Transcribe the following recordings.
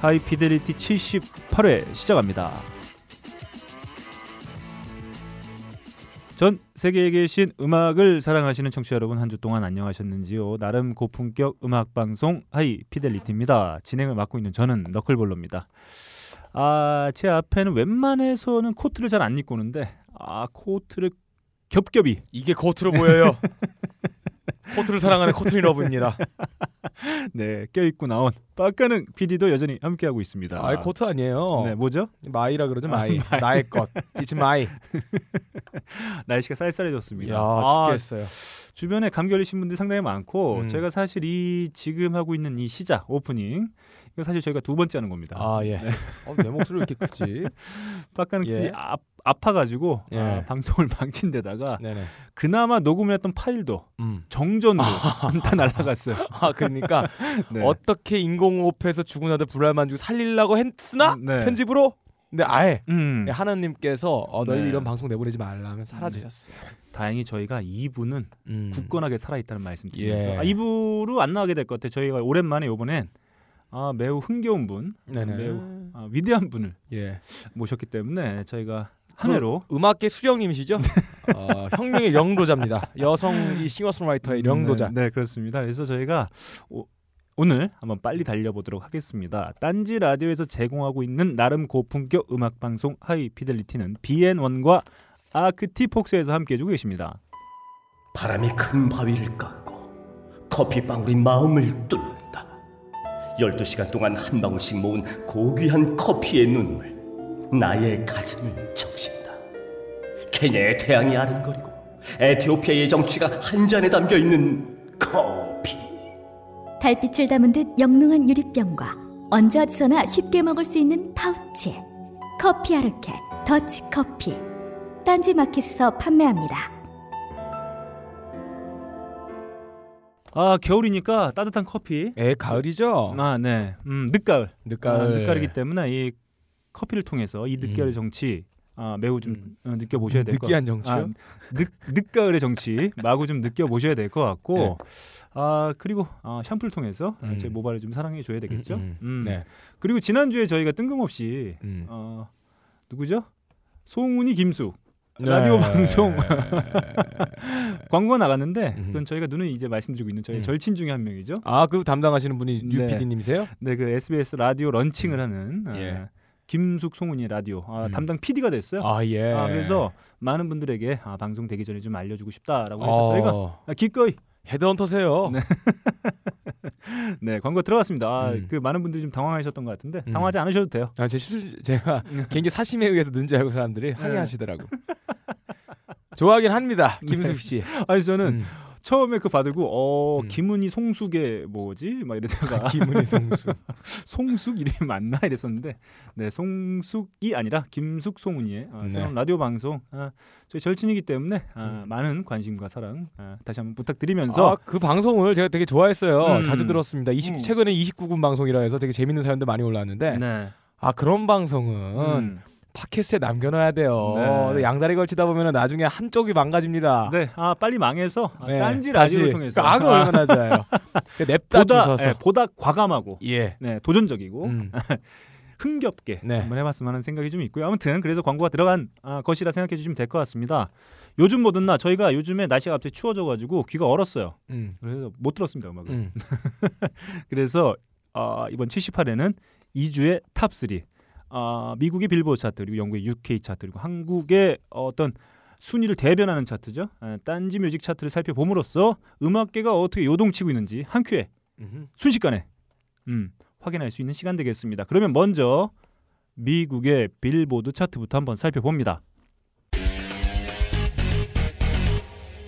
하이피델리티 78회 시작합니다. 전 세계에 계신 음악을 사랑하시는 청취자 여러분 한 주 동안 안녕하셨는지요? 나름 고품격 음악 방송 하이피델리티입니다. 진행을 맡고 있는 저는 너클볼로입니다. 아, 제 앞에는 웬만해서는 코트를 잘 안 입고 오는데 아, 코트를 겹겹이 이게 코트로 보여요. 코트를 사랑하는 코트니 러브입니다. 네, 껴입고 나온 빡가는 PD도 여전히 함께하고 있습니다. 아이 코트 아니에요. 네, 뭐죠? 마이라 그러죠 아, 마이. 마이. 나의 것. It's my. 날씨가 쌀쌀해졌습니다. 야 아, 죽겠어요. 주변에 감기 걸리신 분들이 상당히 많고 음. 제가 사실 이 지금 하고 있는 이 시작 오프닝 이거 사실 저희가 두 번째 하는 겁니다. 아 예. 어, 내 목소리 왜 이렇게 크지? 빡가는 예. PD이 아, 아파가지고 예. 아, 방송을 망친 데다가 네네. 그나마 녹음을 했던 파일도 음. 정전으로 다 날라갔어요. 아 그러니까 네. 어떻게 인공호흡해서 죽은 아들 불알 만지고 살리려고 했으나 네. 편집으로 근데 아예 음, 하나님께서 어, 너희 네. 이런 방송 내보내지 말라면 사라지셨어요. 다행히 저희가 2부는 음. 굳건하게 살아있다는 말씀 드리면서 예. 아, 2부로 안 나가게 될 것 같아요. 저희가 오랜만에 이번엔 아, 매우 흥겨운 분, 네네. 매우 아, 위대한 분을 예. 모셨기 때문에 저희가 한 해로 음악계 수령님이시죠? 어, 혁명의 영도자입니다. 여성 이 싱어송라이터의 영도자. 네, 네, 그렇습니다. 그래서 저희가 오, 오늘 한번 빨리 달려보도록 하겠습니다. 딴지 라디오에서 제공하고 있는 나름 고품격 음악 방송 하이 피델리티는 BN1과 아크티폭스에서 함께 해주고 계십니다. 바람이 큰 바위를 깎고 커피방울이 마음을 뚫는다. 12시간 동안 한 방울씩 모은 고귀한 커피의 눈물 나의 가슴을 적신다. 케냐의 태양이 아른거리고 에티오피아의 정취가 한 잔에 담겨 있는 커피. 달빛을 담은 듯 영롱한 유리병과 언제 어디서나 쉽게 먹을 수 있는 파우치 커피 아르케 더치 커피 딴지 마켓에서 판매합니다. 아 겨울이니까 따뜻한 커피. 에 가을이죠? 아 네, 음, 늦가을. 늦가을. 아, 늦가을이기 때문에 이 커피를 통해서 이 늦가을 음. 정치 아, 매우 좀 음. 어, 느껴보셔야 될것 느끼한 정치요? 아, 늦, 늦가을의 정치 마구 좀 느껴보셔야 될 것 같고 네. 아 그리고 아, 샴푸를 통해서 아, 음. 제 모발을 좀 사랑해 줘야 되겠죠. 음, 음. 음. 네. 그리고 지난주에 저희가 뜬금없이 음. 어, 누구죠? 송은이 라디오 네. 방송 광고 가 나갔는데 음. 그건 저희가 눈에 이제 말씀드리고 있는 저희 음. 절친 중에 한 명이죠. 아, 그 담당하시는 분이 네. 유 PD님이세요? 네, 그 SBS 라디오 런칭을 하는 아, 예. 김숙 송은이 라디오 아, 음. 담당 PD가 됐어요. 아, 예. 아, 그래서 많은 분들에게 아, 방송 되기 전에 좀 알려주고 싶다라고 해서 어, 저희가 아, 기꺼이 헤드헌터세요. 네. 네 광고 들어갔습니다. 아, 음. 그 많은 분들이 좀 당황하셨던 것 같은데 음. 당황하지 않으셔도 돼요. 아, 제 실수 제가 개인기 사심에 의해서 는지 알고 사람들이 네. 항의하시더라고. 좋아하긴 합니다. 김숙 씨. 아니 저는 음. 처음에 그 받고 어 음. 김은희 송숙의 뭐지 막 이러다가 김은희 성수. 송숙 이름이 맞나 이랬었는데 네 송숙이 아니라 김숙 송은이의 아, 네. 새로운 라디오 방송 아, 저희 절친이기 때문에 아, 음. 많은 관심과 사랑 아, 다시 한번 부탁드리면서 아, 그 방송을 제가 되게 좋아했어요. 음. 자주 들었습니다. 20, 음. 최근에 29군 방송이라 해서 되게 재밌는 사연들 많이 올라왔는데 네. 아 그런 방송은 음. 팟캐스트에 남겨놔야 돼요. 네. 양다리 걸치다 보면 나중에 한쪽이 망가집니다. 네, 아 빨리 망해서 아, 네, 딴지. 라디오를 통해서 그 악을 아, 얼마나 좋아요. 그 냅다 보다 주셔서. 예, 보다 과감하고 예. 네, 도전적이고 음. 흥겹게 네. 한번 해봤으면 하는 생각이 좀 있고요. 아무튼 그래서 광고가 들어간 아, 것이라 생각해 주시면 될 것 같습니다. 요즘 뭐든 나 저희가 요즘에 날씨가 갑자기 추워져가지고 귀가 얼었어요. 음. 그래서 못 들었습니다 음악을. 음. 그래서 아, 이번 78회는 2주의 top 3 아, 미국의 빌보드 차트 그리고 영국의 UK 차트 그리고 한국의 어떤 순위를 대변하는 차트죠. 아, 딴지 뮤직 차트를 살펴봄으로써 음악계가 어떻게 요동치고 있는지 한 큐에 음흠. 순식간에 음, 확인할 수 있는 시간 되겠습니다. 그러면 먼저 미국의 빌보드 차트부터 한번 살펴봅니다.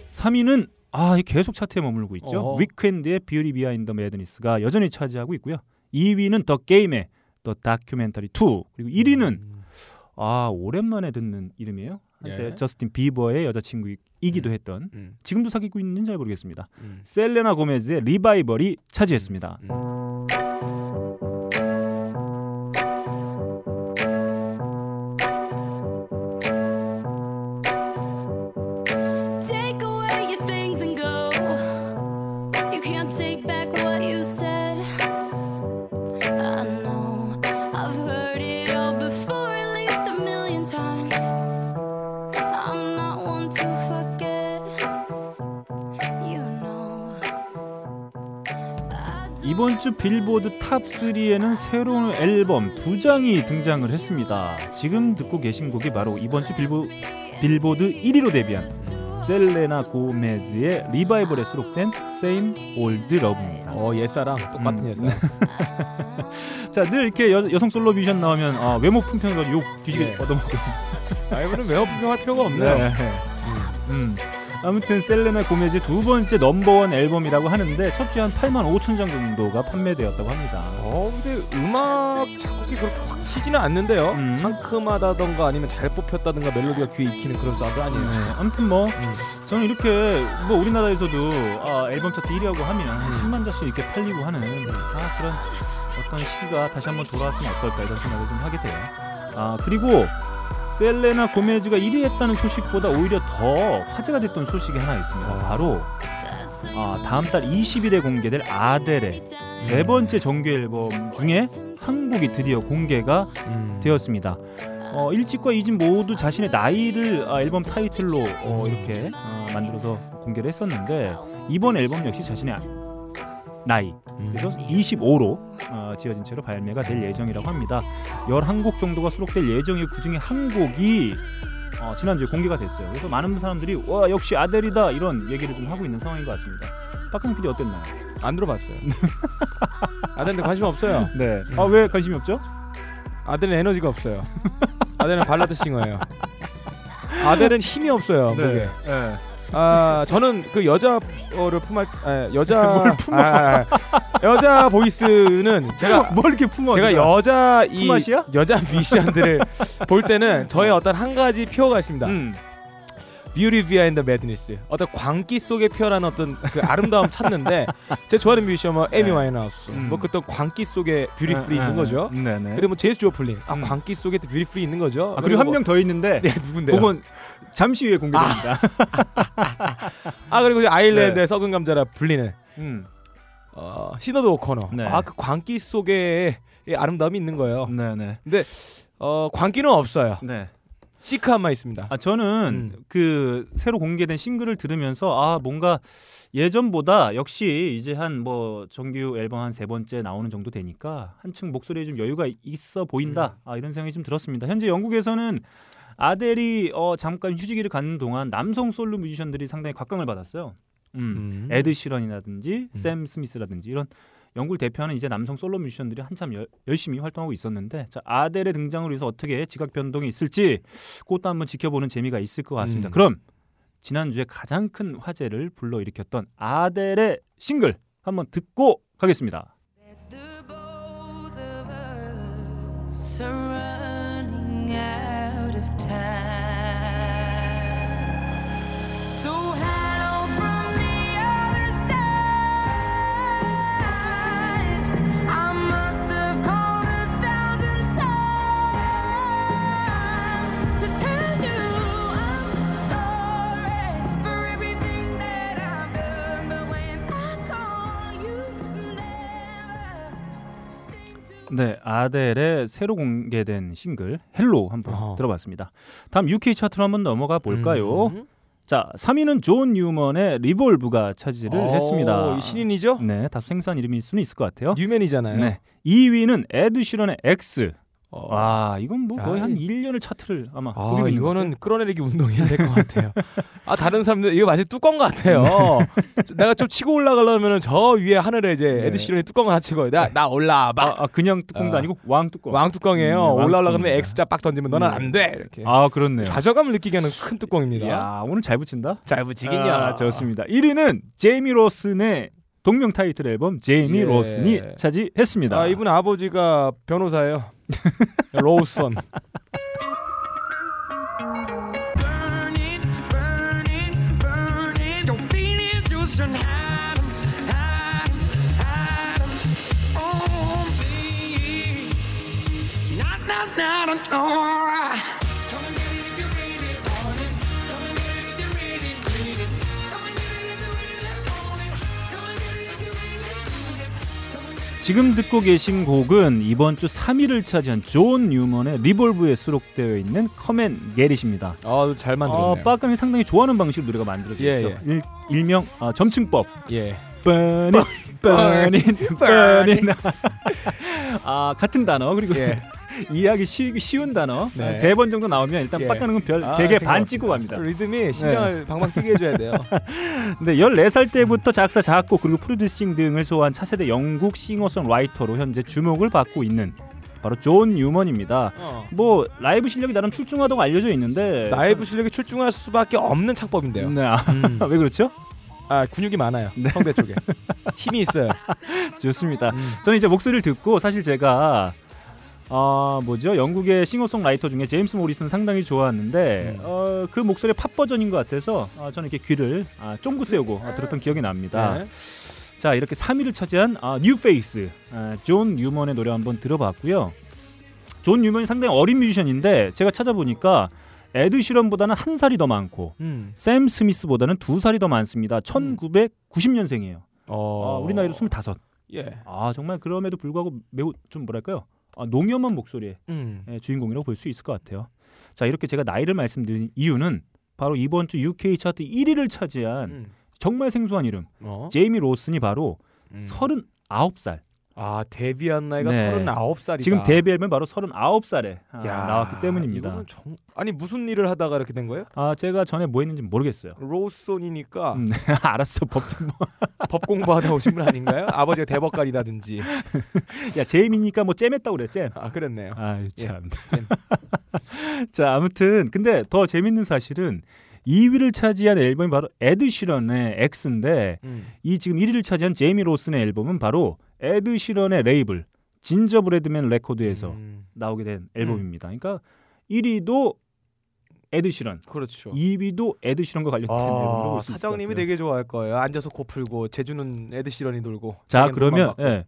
3위는 아, 이 계속 차트에 머물고 있죠. 어허. 위크엔드의 Beauty Behind Madness가 여전히 차지하고 있고요. 2위는 더 게임의 The Documentary 2 그리고 1위는 음. 아 오랜만에 듣는 이름이에요. 한때 예. 저스틴 비버의 여자친구이기도 음. 했던 음. 지금도 사귀고 있는지 잘 모르겠습니다. 음. 셀레나 고메즈의 Revival이 차지했습니다. 주 빌보드 top 3에는 새로운 앨범 두 장이 등장을 했습니다. 지금 듣고 계신 곡이 바로 이번 주 빌보, 빌보드 1위로 데뷔한 셀레나 고메즈의 Revival에 수록된 Same Old Love입니다. 어 옛사랑 똑같은 음. 옛사랑. 자, 늘 이렇게 여, 여성 솔로 뮤지션 나오면 아, 외모 품평해가지고 욕 뒤지게 네. 얻어먹고 라이브는 매우 분명할 필요가 없네요. 네. 음. 아무튼 셀레나 고메즈 두 번째 넘버원 앨범이라고 하는데 첫 주에 한 8만 5천 장 정도가 판매되었다고 합니다. 어 근데 음악 작곡이 그렇게 확 튀지는 않는데요. 음. 상큼하다던가 아니면 잘 뽑혔다던가 멜로디가 귀에 익히는 그런 사운드 아니에요. 네, 아무튼 뭐 음. 저는 이렇게 뭐 우리나라에서도 아, 앨범 차트 1위하고 하면 음. 10만 장씩 이렇게 팔리고 하는 아, 그런 어떤 시기가 다시 한번 돌아왔으면 어떨까 이런 생각을 좀 하게 돼요. 아 그리고 셀레나 고메즈가 1위 했다는 소식보다 오히려 더 화제가 됐던 소식이 하나 있습니다. 바로 아, 다음 달 20일에 공개될 아델의 세 번째 정규 앨범 중에 한 곡이 드디어 공개가 음. 되었습니다. 어, 1집과 2집 모두 자신의 나이를 아, 앨범 타이틀로 어, 이렇게 어, 만들어서 공개를 했었는데 이번 앨범 역시 자신의 나이 음. 그래서 25로 어, 지어진 채로 발매가 될 예정이라고 합니다. 11곡 정도가 수록될 예정이고 그중에 한 곡이 어, 지난주에 공개가 됐어요. 그래서 많은 사람들이 와 역시 아델이다 이런 얘기를 좀 하고 있는 상황인 것 같습니다. 박근 PD 어땠나요? 안 들어봤어요. 아델한테 관심 없어요. 네. 아 왜 관심이 없죠? 아델은 에너지가 없어요. 아델은 발라드 싱어예요. 아델은 힘이 없어요. 목에. 네. 아 저는 그 여자를 품할 아, 여자? 아, 아, 여자 보이스는 제가 뭘 이렇게 품어? 제가? 여자 이 품앗이야? 여자 뮤지션들을 볼 때는 저의 어떤 한 가지 표어가 있습니다. 음. Beauty behind the madness. 어떤 광기 속에 피어나는 어떤 그 아름다움 찾는데 제 좋아하는 뮤지션 뭐 에이미 네. 와인하우스 음. 뭐 어떤 광기 속에 beautiful이 있는 거죠. 네네. 그리고 뭐 제이스 조플린 아 음. 광기 속에 beautiful이 있는 거죠. 아, 그리고 한명더 있는데 네 누군데요? 그건 잠시 후에 공개됩니다. 아 그리고 이제 아일랜드의 썩은 감자라 불리는 음. 어, 시너드 오커너. 네. 아그 광기 속에 이 아름다움이 있는 거예요. 네네. 어 광기는 없어요. 네. 시크함만 있습니다. 아 저는 음. 그 새로 공개된 싱글을 들으면서 아 뭔가 예전보다 역시 이제 한 뭐 정규 앨범 한 세 번째 나오는 정도 되니까 한층 목소리에 좀 여유가 있어 보인다. 아 이런 생각이 좀 들었습니다. 현재 영국에서는 아델이 어 잠깐 휴지기를 갖는 동안 남성 솔로 뮤지션들이 상당히 각광을 받았어요. 음. 음. 에드 시런이라든지 샘 스미스라든지 이런 영국을 대표하는 이제 남성 솔로 뮤지션들이 한참 열, 열심히 활동하고 있었는데 자 아델의 등장을 위해서 어떻게 지각 변동이 있을지 그것도 한번 지켜보는 재미가 있을 것 같습니다. 음. 그럼 지난주에 가장 큰 화제를 불러일으켰던 아델의 싱글 한번 듣고 가겠습니다. 네, 아델의 새로 공개된 싱글 Hello 한번 어. 들어봤습니다. 다음 UK 차트로 한번 넘어가 볼까요? 음. 자, 3위는 존 뉴먼의 Revolve가 차지를 어, 했습니다. 이 신인이죠? 네, 다소 생소한 이름일 수는 있을 것 같아요. 뉴맨이잖아요. 네. 2위는 에드 시런의 X. 어. 와, 이건 뭐 거의 야, 한 이- 1년을 차트를 아마 아, 이거는 것 끌어내리기 운동해야 될 것 같아요. 아 다른 사람들 이거 마치 뚜껑 같아요. 내가 좀 치고 올라가려면 저 위에 하늘에 이제 네. 에드 시런이 뚜껑을 하나 치고 나나 올라와 같아요. 봐. 아, 아, 그냥 뚜껑도 어. 아니고 왕 뚜껑. 왕 뚜껑이에요. 음, 왕 올라오려 그러면. X자 빡 던지면 너는 네. 안 돼. 이렇게. 아, 그렇네요. 좌절감을 느끼게 하는 큰 뚜껑입니다. 야, 오늘 잘 붙인다. 잘 붙이긴요. 아, 좋습니다. 1위는 제이미 로슨의 동명 타이틀 앨범 제이미 예. 로슨이 차지했습니다. 아 이분 아버지가 변호사예요. Law son. burning. Your 지금 듣고 계신 곡은 이번 주 3위를 차지한 존 뉴먼의 Revolve에 수록되어 있는 Come and Get It입니다. 아잘 어, 만들었네요. 빠끈이 상당히 좋아하는 방식으로 노래가 만들어져 예, 있죠. 예. 일, 일명 어, 점층법. 예. burning, burning. 아 같은 단어 그리고 예. 이해하기 쉬, 쉬운 단어 네. 세번 정도 나오면 일단 예. 빡가능 별 아, 세개 생각 반 찍고 갑니다. 리듬이 심장을 방방 뛰게 해줘야 돼요. 근데 14살 때부터 작사, 작곡 그리고 프로듀싱 등을 소화한 차세대 영국 싱어송라이터로 현재 주목을 받고 있는 바로 존 뉴먼입니다. 어. 뭐 라이브 실력이 나름 출중하다고 알려져 있는데 라이브 실력이 출중할 수밖에 없는 창법인데요. 네, 아, 음. 왜 그렇죠? 아 근육이 많아요. 성대 쪽에 힘이 있어요. 좋습니다. 음. 저는 이제 목소리를 듣고 사실 제가 아 뭐죠 영국의 싱어송라이터 중에 제임스 모리슨 상당히 좋아했는데 음. 어, 그 목소리 팝 버전인 것 같아서 아, 저는 이렇게 귀를 아, 쫑긋 세우고 아, 들었던 기억이 납니다. 네. 자 이렇게 3위를 차지한 아, 뉴페이스 아, 존 뉴먼의 노래 한번 들어봤고요. 존 뉴먼이 상당히 어린 뮤지션인데 제가 찾아보니까 에드 시런보다는 한 살이 더 많고 음. 샘 스미스보다는 두 살이 더 많습니다. 1990년생이에요. 어. 아, 우리 나이로 25. 예. 아 정말 그럼에도 불구하고 매우 좀 뭐랄까요 아, 농염한 목소리의 음. 예, 주인공이라고 볼 수 있을 것 같아요. 자 이렇게 제가 나이를 말씀드린 이유는 바로 이번 주 UK 차트 1위를 차지한 음. 정말 생소한 이름 어. 제이미 로슨이 바로 음. 39살 아 데뷔한 나이가 네. 39살이다. 지금 데뷔 앨범 바로 39살에 아, 나왔기 때문입니다. 정... 아니 무슨 일을 하다가 이렇게 된 거예요? 아 제가 전에 뭐 했는지 모르겠어요. 로슨이니까 음, 알았어 법 뭐. 법 공부하다 오신 분 아닌가요? 아버지가 대법관이라든지. 야 제이미니까 뭐 잼했다고 그래 잼. 아 그랬네요. 아유 참. 잼. 자 아무튼 근데 더 재밌는 사실은 2위를 차지한 앨범이 바로 에드 시런의 X인데 음. 이 지금 1위를 차지한 제이미 로슨의 앨범은 바로 에드 시런의 레이블 진저브레드맨 레코드에서 음. 나오게 된 앨범입니다. 그러니까 1위도 에드 시런, 그렇죠. 2위도 에드 시런과 관련된 앨범으로 아, 것 사장님이. 되게 좋아할 거예요. 앉아서 코 풀고 재주는 에드 시런이 돌고. 자 그러면. 예.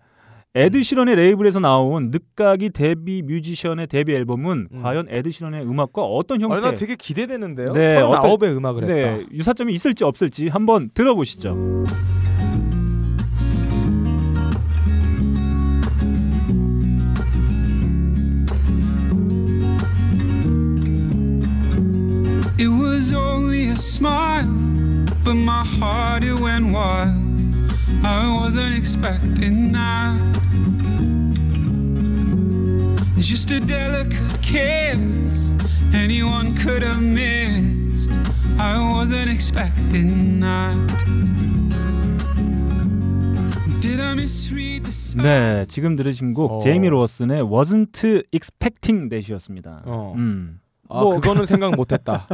에드 시런의 레이블에서 나온 늦깎이 데뷔 뮤지션의 데뷔 앨범은 음. 과연 에드 시런의 음악과 어떤 형태 나 되게 기대되는데요. 네, 39의 음악을 했다. 네, 유사점이 있을지 없을지 한번 들어보시죠. But my heart it went wild. I wasn't expecting that. It's just a delicate kiss anyone could have missed. I wasn't expecting that. Did I misread the sign? 네, 지금 들으신 곡 어. 제이미 로슨의 Wasn't Expecting That이었습니다. 어. 음. 아, 뭐- 그거는 생각 못했다.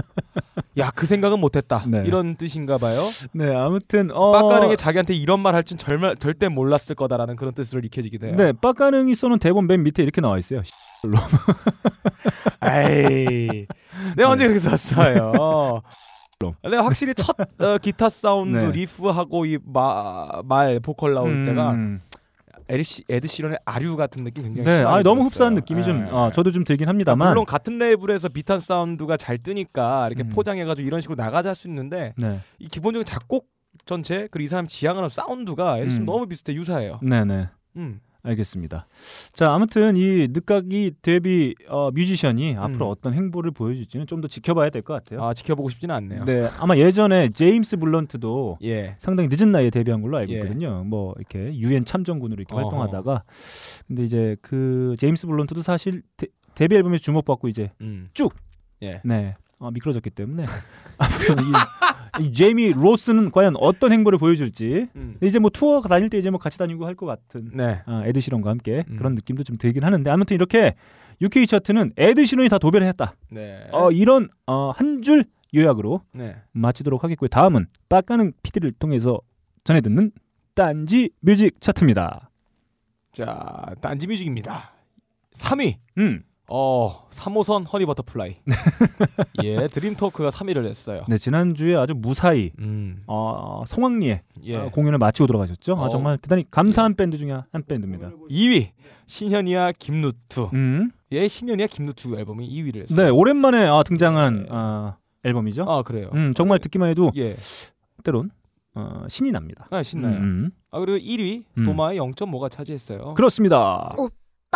야, 그 생각은 못했다. 네. 이런 뜻인가 봐요. 네, 아무튼 어 빡가능이 자기한테 이런 말 할 줄 절대 몰랐을 거다라는 그런 뜻으로 읽혀지기도 해요. 네, 빡가능이 써놓은 대본 맨 밑에 이렇게 나와 있어요. 에이, 내가 언제 그렇게 썼어요? 그럼. 내가 확실히 첫 어, 기타 사운드 네. 리프하고 이 말 보컬 나올 때가 음. 에드, 시, 에드 시런의 아류 같은 느낌 굉장히 네, 심하게 아 너무. 흡사한 느낌이 좀 네. 어, 저도 좀 들긴 합니다만. 물론 같은 레이블에서 비슷한 사운드가 잘 뜨니까 이렇게 음. 포장해가지고 이런 식으로 나가자 할 수 있는데 네, 이 기본적인 작곡 전체 그리고 이 사람 지향하는 사운드가 에드 시런 음. 너무 비슷해 유사해요. 네, 네. 음. 알겠습니다. 자, 아무튼 이 늦깎이 데뷔 어, 뮤지션이 앞으로 어떤 행보를 보여줄지는 좀 더 지켜봐야 될 것 같아요. 아 지켜보고 싶지는 않네요. 네, 아마 예전에 제임스 블런트도 예. 상당히 늦은 나이에 데뷔한 걸로 알고 예. 있거든요. 뭐 이렇게 유엔 참전군으로 이렇게 어허. 활동하다가 근데 이제 그 제임스 블런트도 사실 데, 데뷔 앨범에서 주목받고 이제 음. 쭉! 예. 네 어, 미끄러졌기 때문에 이, 이 제이미 로슨은 과연 어떤 행보를 보여줄지 음. 이제 뭐 투어 다닐 때 이제 뭐 같이 다니고 할 것 같은 네. 아, 에드 시런과 함께 음. 그런 느낌도 좀 들긴 하는데 아무튼 이렇게 UK 차트는 에드 시런이 다 도배를 했다. 네. 어, 이런 어, 한 줄 요약으로 네. 마치도록 하겠고요. 다음은 빡가능 PD를 통해서 전해 듣는 딴지 뮤직 차트입니다. 자, 딴지 뮤직입니다. 3위. 음. 어, 3호선 허니 버터플라이. 예, 드림 토크가 3위를 했어요. 네, 지난주에 아주 무사히 음. 어, 성황리에 예. 어, 공연을 마치고 돌아가셨죠. 아, 어. 정말 대단히 감사한 밴드 중에 한 밴드입니다. 2위. 신현희와 김루트. 음. 예, 신현희와 김루트 앨범이 2위를 했어요. 네, 오랜만에 아, 등장한 네. 아, 앨범이죠. 아, 그래요. 음, 정말 듣기만 해도 예. 때론 어, 신이 납니다. 아, 신나요. 음, 음. 아, 그리고 1위 음. 도마의 0.5가 차지했어요. 그렇습니다. 오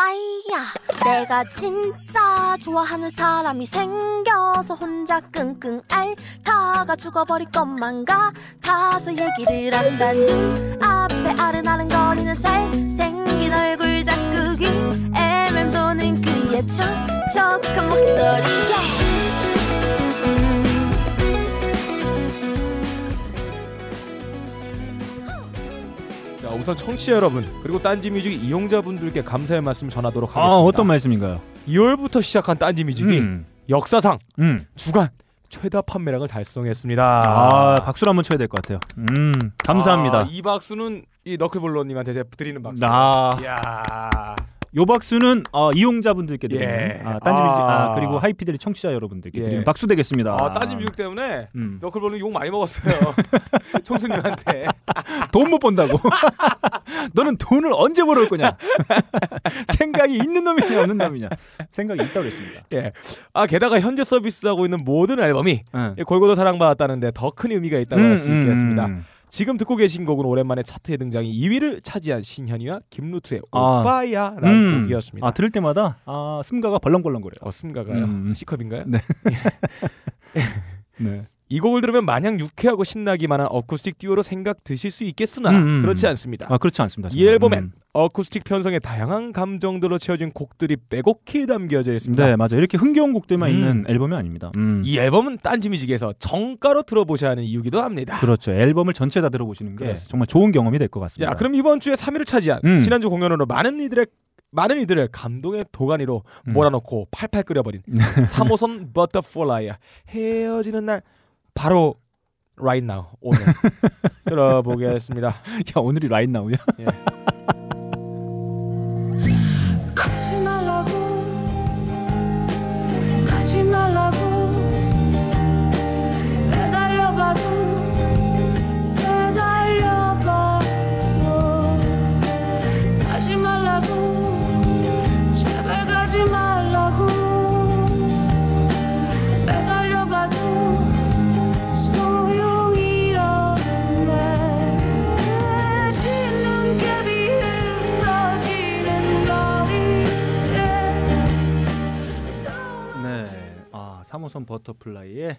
빠 오빠야. 내가 진짜 좋아하는 사람이 생겨서 혼자 끙끙 앓다가 죽어버릴 것만 같아서 얘기를 한다. 눈앞에 아른아른거리는 잘생긴 얼굴 자꾸 귀에 맴도는 그의 촉촉한 목소리야 우선 청취자 여러분 그리고 딴지뮤직 이용자분들께 감사의 말씀 전하도록 아 하겠습니다. 어떤 말씀인가요? 2월부터 시작한 딴지뮤직이 음. 역사상 음. 주간 최다 판매량을 달성했습니다. 아 박수를 한번 쳐야 될 것 같아요. 음 감사합니다. 아, 이 박수는 이 너클볼러님한테 드리는 박수. 나. 야. 요 박수는 어, 이용자분들께 드리는 예. 아, 딴지뮤직 아, 아. 그리고 하이피델리 청취자 여러분들께 예. 드리는 박수 되겠습니다. 아, 딴지뮤직 때문에 음. 너클볼러 욕 많이 먹었어요. 총수님한테. 돈 못 번다고. 너는 돈을 언제 벌을 거냐? 생각이 있는 놈이냐 없는 놈이냐? 생각이 있다고 그랬습니다. 예. 아 게다가 현재 서비스하고 있는 모든 앨범이 응. 예, 골고루 사랑받았다는데 더 큰 의미가 있다고 할수 있겠습니다. 음. 지금 듣고 계신 곡은 오랜만에 차트에 등장이 2위를 차지한 신현이와 김루트의 아. 오빠야라는 음. 곡이었습니다. 아 들을 때마다 아 숨가가 벌렁벌렁거려요. 어, 숨가가요? 음. C컵인가요? 네. 네. 이 곡을 들으면 마냥 유쾌하고 신나기만 한 어쿠스틱 듀오로 생각 드실 수 있겠으나 음, 음. 그렇지 않습니다. 아 그렇지 않습니다. 이 정말. 앨범엔 음. 어쿠스틱 편성의 다양한 감정들로 채워진 곡들이 빼곡히 담겨져 있습니다. 네 맞아 요 이렇게 흥겨운 곡들만 음. 있는 앨범이 아닙니다. 음. 이 앨범은 딴지뮤직에서 정가로 들어보셔야 하는 이유기도 합니다. 그렇죠. 앨범을 전체 다 들어보시는 게 그렇습니다. 정말 좋은 경험이 될 것 같습니다. 자, 그럼 이번 주에 3위를 차지한 음. 지난주 공연으로 많은 이들의 많은 이들을 감동의 도가니로 음. 몰아넣고 팔팔 끓여버린 3호선 버터플라이 헤어지는 날 바로 right now 오늘 들어보겠습니다. 야 오늘이 right now야? 예. 3호선 버터플라이의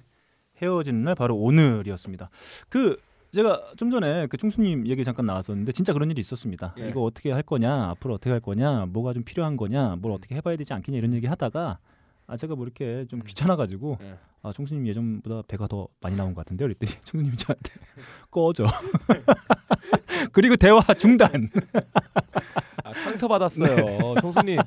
헤어지는 날 바로 오늘이었습니다. 그 제가 좀 전에 그 충수님 얘기 잠깐 나왔었는데 진짜 그런 일이 있었습니다. 예. 이거 어떻게 할 거냐, 앞으로 어떻게 할 거냐, 뭐가 좀 필요한 거냐, 뭘 어떻게 해봐야 되지 않겠냐 이런 얘기 하다가 아 제가 뭐 이렇게 좀 귀찮아가지고 예. 아 충수님 예전보다 배가 더 많이 나온 것 같은데 그랬더니 충수님이 저한테 꺼져. 그리고 대화 중단. 아, 상처 받았어요. 총수님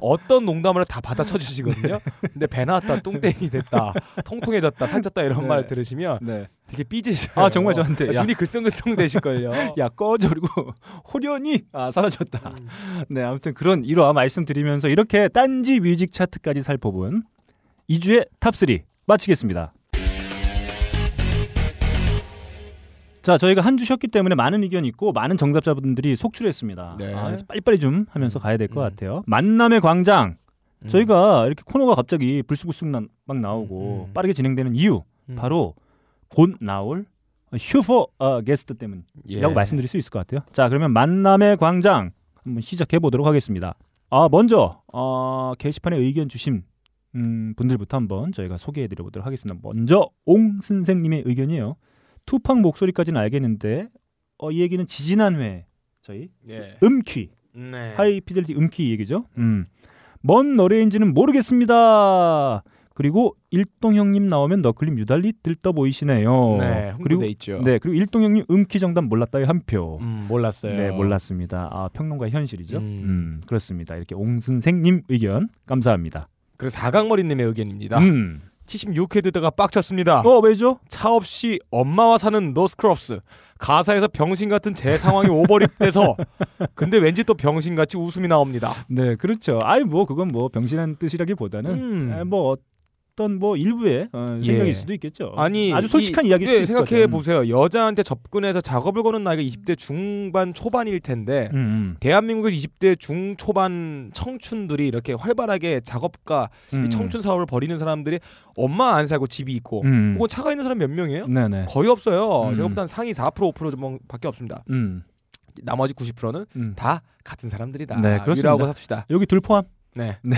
어떤 농담을 다 받아쳐 주시거든요. 근데 배 나왔다, 뚱땡이 됐다, 통통해졌다, 살쪘다 이런 네. 말 들으시면 네. 되게 삐지셔요. 아, 정말 저한테, 야. 눈이 글썽글썽 되실걸요. 야 꺼져 그리고 홀연히 아 사라졌다. 네 아무튼 그런 일화 말씀드리면서 이렇게 딴지 뮤직 차트까지 살펴본 2주의 탑3 마치겠습니다. 자 저희가 한 주 쉬었기 때문에 많은 의견이 있고 많은 정답자분들이 속출했습니다. 네. 아, 빨리빨리 좀 하면서 가야 될것 음. 같아요. 만남의 광장 음. 저희가 이렇게 코너가 갑자기 불쑥불쑥 나- 막 나오고 음. 빠르게 진행되는 이유 음. 바로 곧 나올 슈퍼 어, 게스트 때문이라고 예. 말씀드릴 수 있을 것 같아요. 자, 그러면 만남의 광장 한번 시작해 보도록 하겠습니다. 아, 먼저 어, 게시판에 의견 주신 음, 분들부터 한번 저희가 소개해 드려 보도록 하겠습니다. 먼저 옹 선생님의 의견이에요. 투팍 목소리까지는 알겠는데 어, 이 얘기는 지지난 회 저희 예. 음퀴 네. 하이 피델리티 음퀴 얘기죠. 음. 뭔 노래인지는 모르겠습니다. 그리고 일동 형님 나오면 너클님 유달리 들떠 보이시네요. 네, 그리고 있죠. 네, 그리고 일동 형님 음퀴 정답 몰랐다의 한 표. 음, 몰랐어요. 네, 몰랐습니다. 아, 평론가의 현실이죠. 음. 음. 그렇습니다. 이렇게 옹 선생님 의견 감사합니다. 그리고 사각머리님의 의견입니다. 음. 76회 듣다가 빡쳤습니다. 어, 왜죠? 차 없이 엄마와 사는 노스크롭스 가사에서 병신 같은 제 상황이 오버립돼서 근데 왠지 또 병신같이 웃음이 나옵니다. 네, 그렇죠. 아이 뭐 그건 뭐 병신한 뜻이라기보다는 음. 아, 뭐 어떤 뭐 일부의 어, 생각일 예. 수도 있겠죠. 아니 아주 솔직한 이, 있을 것 생각해 같아요. 보세요. 여자한테 접근해서 작업을 거는 나이가 20대 중반 초반일 텐데 음, 음, 대한민국의 20대 중 초반 청춘들이 이렇게 활발하게 작업과 음. 이 청춘 사업을 벌이는 사람들이 엄마 안 살고 집이 있고 음. 혹은 차가 있는 사람 몇 명이에요? 네네. 거의 없어요. 음. 제가 볼땐 상위 4% 5% 정도밖에 없습니다. 음. 나머지 90%는 음. 다 같은 사람들이다. 네, 그렇습니다. 위로하고 삽시다. 여기 둘 포함. 네.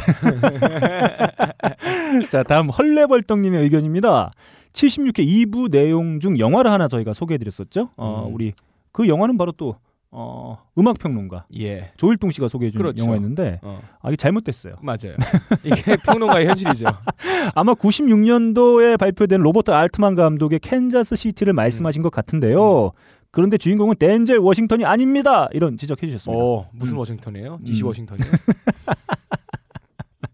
자, 다음 헐레벌떡님의 의견입니다. 76회 2부 내용 중 영화를 하나 저희가 소개해드렸었죠. 어, 음. 우리 그 영화는 바로 또 어, 음악 평론가 예. 조일동 씨가 소개해 준 그렇죠. 영화였는데 어. 아, 이게 잘못됐어요. 맞아요. 이게 평론가의 현실이죠. 아마 96년도에 발표된 로버트 알트만 감독의 캔자스 시티를 말씀하신 것 같은데요. 그런데 주인공은 덴젤 워싱턴이 아닙니다. 이런 지적해 주셨습니다. 어, 무슨 음. 워싱턴이에요? DC 음. 워싱턴이요?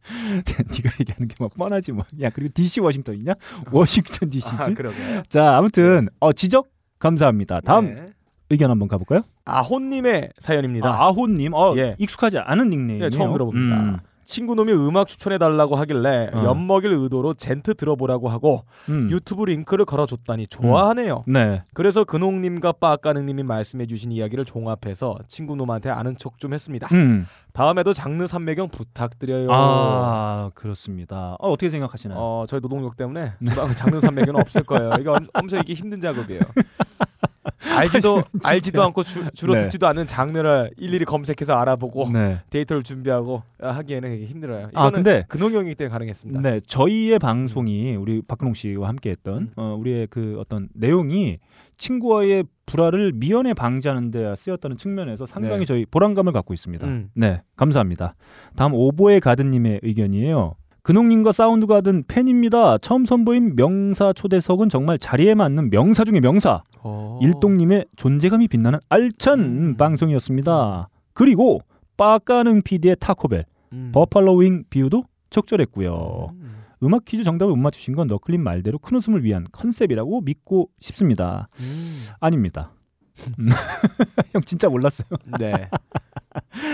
네가 얘기하는 게뭐 뻔하지 뭐. 야 그리고 DC 워싱턴이냐? 워싱턴 DC지. 아, 그러게요. 자 아무튼 어, 지적 감사합니다. 다음 네. 의견 한번 가볼까요? 아혼님의 사연입니다. 아, 아호님, 어, 예. 익숙하지 않은 닉네임이에요. 예, 처음 들어봅니다. 음, 친구놈이 음악 추천해 달라고 하길래 어. 엿먹일 의도로 젠트 들어보라고 하고 음. 유튜브 링크를 걸어줬다니 좋아하네요. 네. 그래서 근홍님과 빠까능님이 말씀해주신 이야기를 종합해서 친구놈한테 아는 척 좀 했습니다. 음. 다음에도 장르 삼매경 부탁드려요. 아 그렇습니다. 어, 어떻게 생각하시나요? 어, 저희 노동력 때문에 주방 장르 삼매경은 없을 거예요. 이거 엄- 엄청 이게 힘든 작업이에요. 알지도 알지도 않고 주, 주로 네. 듣지도 않는 장르를 일일이 검색해서 알아보고 네. 데이터를 준비하고 하기에는 되게 힘들어요. 이거는 아 근데 근홍 형이기 때문에 가능했습니다. 네 저희의 방송이 우리 박근홍 씨와 함께했던 음. 어, 우리의 그 어떤 내용이 친구와의 불화를 미연에 방지하는 데 쓰였다는 측면에서 상당히 네. 저희 보람감을 갖고 있습니다. 음. 네 감사합니다. 다음 오보의 가든님의 의견이에요. 근홍님과 사운드 가든 팬입니다. 처음 선보인 명사 초대석은 정말 자리에 맞는 명사 중의 명사. 어. 일동님의 존재감이 빛나는 알찬 음. 방송이었습니다. 그리고 빠까능 PD의 타코벨, 음. buffalo wing 비유도 적절했고요. 음. 음악 퀴즈 정답을 못 맞추신 건 너클린 말대로 큰 웃음을 위한 컨셉이라고 믿고 싶습니다. 음. 아닙니다. 음. 형 진짜 몰랐어요. 네.